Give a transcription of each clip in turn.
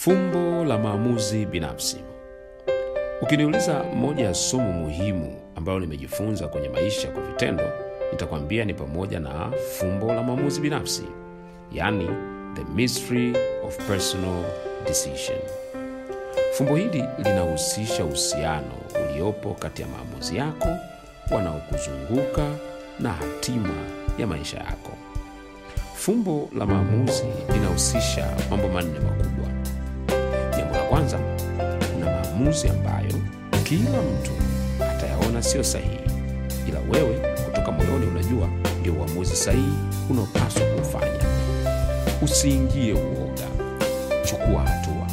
Fumbo la maamuzi binafsi. Ukiniuliza moja ya somo muhimu ambalo nimejifunza kwenye maisha kwa vitendo, nitakwambia ni pamoja na fumbo la maamuzi binafsi, yani the mystery of personal decision. Fumbo hili linahusisha uhusiano uliopo kati ya maamuzi yako, wanaokuzunguka na hatima ya maisha yako. Fumbo la maamuzi linahusisha mambo manne makubwa. Kwanza, kuna maamuzi ambayo kila mtu atayaona sio sahihi, ila wewe kutoka moyoni unajua ndio uamuzi sahihi unaopaswa kuufanya. Usiingie uoga, chukua hatua.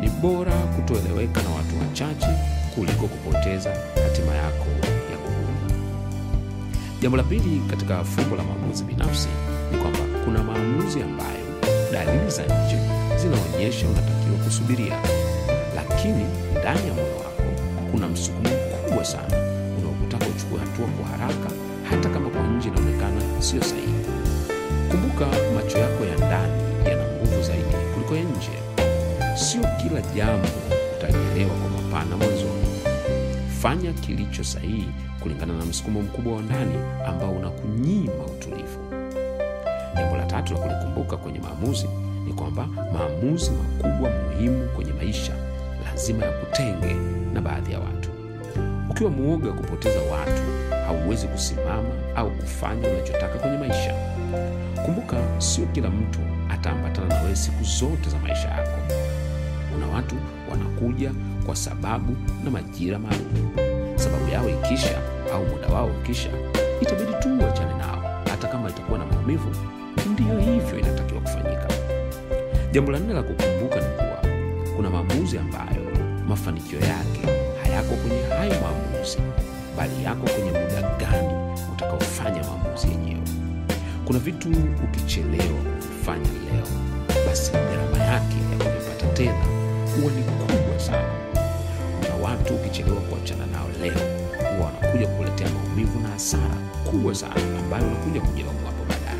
Ni bora kutoeleweka na watu wachache kuliko kupoteza hatima yako ya kudumu. Jambo la pili katika fungo la maamuzi binafsi ni kwamba kuna maamuzi ambayo dalili za nje zinaonyesha unatakiwa kusubiria, lakini ndani ya moyo wako kuna msukumo mkubwa sana unaokutaka uchukue hatua kwa haraka, hata kama kwa nje inaonekana sio sahihi. Kumbuka, macho yako ya ndani yana nguvu zaidi kuliko ya nje. Sio kila jambo utalielewa kwa mapana mwanzoni. Fanya kilicho sahihi kulingana na msukumo mkubwa wa ndani ambao unakunyima utulivu. Jambo la tatu la kulikumbuka kwenye maamuzi ni kwamba maamuzi makubwa muhimu kwenye maisha lazima yakutenge na baadhi ya watu. Ukiwa mwoga kupoteza watu, hauwezi kusimama au kufanya unachotaka kwenye maisha. Kumbuka, sio kila mtu ataambatana na wewe siku zote za maisha yako. Kuna watu wanakuja kwa sababu na majira maalum. Sababu yao ikisha au muda wao ukisha, itabidi tu uachane nao, hata kama itakuwa na maumivu. Jambo la nne la kukumbuka ni kuwa kuna maamuzi ambayo mafanikio yake hayako kwenye hayo maamuzi, bali yako kwenye muda gani utakaofanya maamuzi yenyewe. Kuna vitu ukichelewa kufanya leo, basi gharama yake ya kuvipata tena huwa ni kubwa sana. Kuna watu ukichelewa kuachana nao leo, huwa wanakuja kukuletea maumivu na hasara kubwa sana, ambayo unakuja kujilaumu hapo baadaye.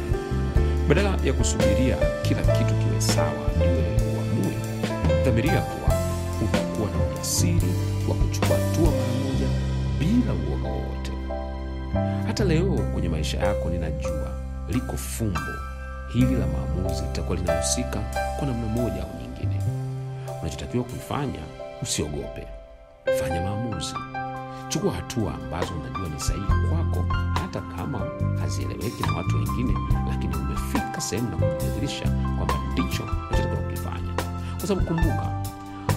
Badala ya kusubiria kila kitu dhamiria kuwa utakuwa na ujasiri wa kuchukua hatua mara moja bila uoga wowote. Hata leo kwenye maisha yako, ninajua liko fumbo hili la maamuzi litakuwa linahusika kwa namna moja au nyingine. Unachotakiwa kuifanya, usiogope, fanya maamuzi, chukua hatua ambazo unajua ni sahihi kwako, hata kama hazieleweki na watu wengine, lakini umefika sehemu na kujidhihirisha kwamba ndicho unachotakiwa kukifanya, kwa sababu kumbuka,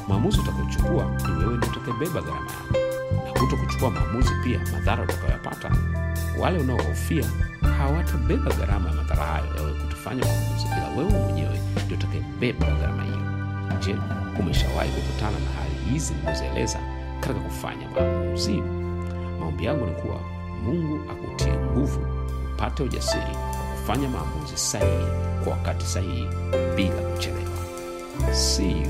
maamuzi utakayochukua ni wewe ndio utakayebeba gharama yako, na kuto kuchukua maamuzi pia, madhara utakayoyapata, wale unaohofia hawatabeba gharama ya madhara hayo yawe kutofanya maamuzi, ila wewe mwenyewe ndio utakayebeba gharama hiyo. Je, umeshawahi kukutana na hali hizi nilizoeleza katika kufanya maamuzi? Maombi yangu ni kuwa Mungu akutie nguvu upate ujasiri wa kufanya maamuzi sahihi kwa wakati sahihi bila. See